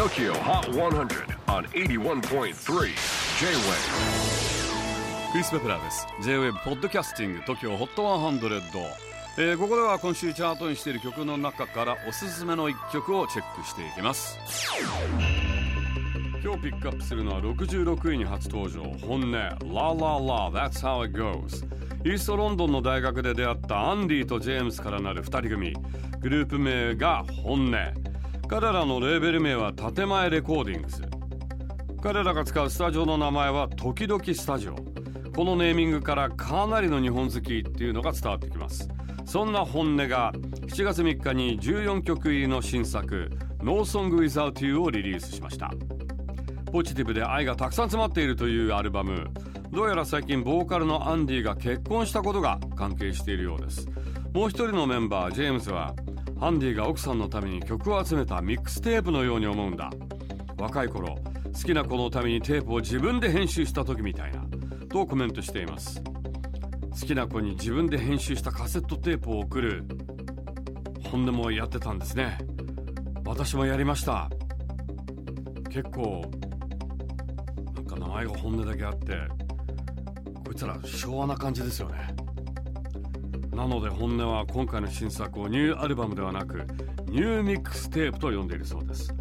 TOKYO HOT 100 on 81.3 J-WAVE. クリス・ベプラーです。J-WAVE ポッドキャスティング TOKYO HOT 100、えー、ここでは今週チャートにしている曲の中からおすすめの一曲をチェックしていきます。今日ピックアップするのは66位に初登場。本音。La La La That's How It Goes イーストロンドンの大学で出会ったアンディとジェームスからなる2人組。グループ名が本音。彼らのレーベル名は建前レコーディングス彼らが使うスタジオの名前は時々スタジオ。このネーミングからかなりの日本好きっていうのが伝わってきます。そんな本音が7月3日に14曲入りの新作「No Song Without You」をリリースしました。ポジティブで愛がたくさん詰まっているというアルバム。どうやら最近ボーカルのアンディが結婚したことが関係しているようです。もう一人のメンバージェームズはアンディが奥さんのために曲を集めたミックステープのように思うんだ。若い頃好きな子のためにテープを自分で編集した時みたいなとコメントしています。好きな子に自分で編集したカセットテープを送る。本音もやってたんですね。私もやりました。結構なんか名前が本音だけあってこいつら昭和な感じですよね。なので HONNEは今回の新作をニューアルバムではなくニューミックステープと呼んでいるそうです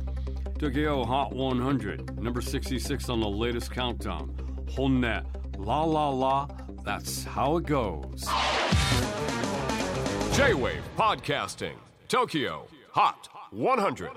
Tokyo Hot 100 Number 66 on the latest countdown HONNE La La La That's how it goes J-WAVE PODCASTING TOKYO HOT 100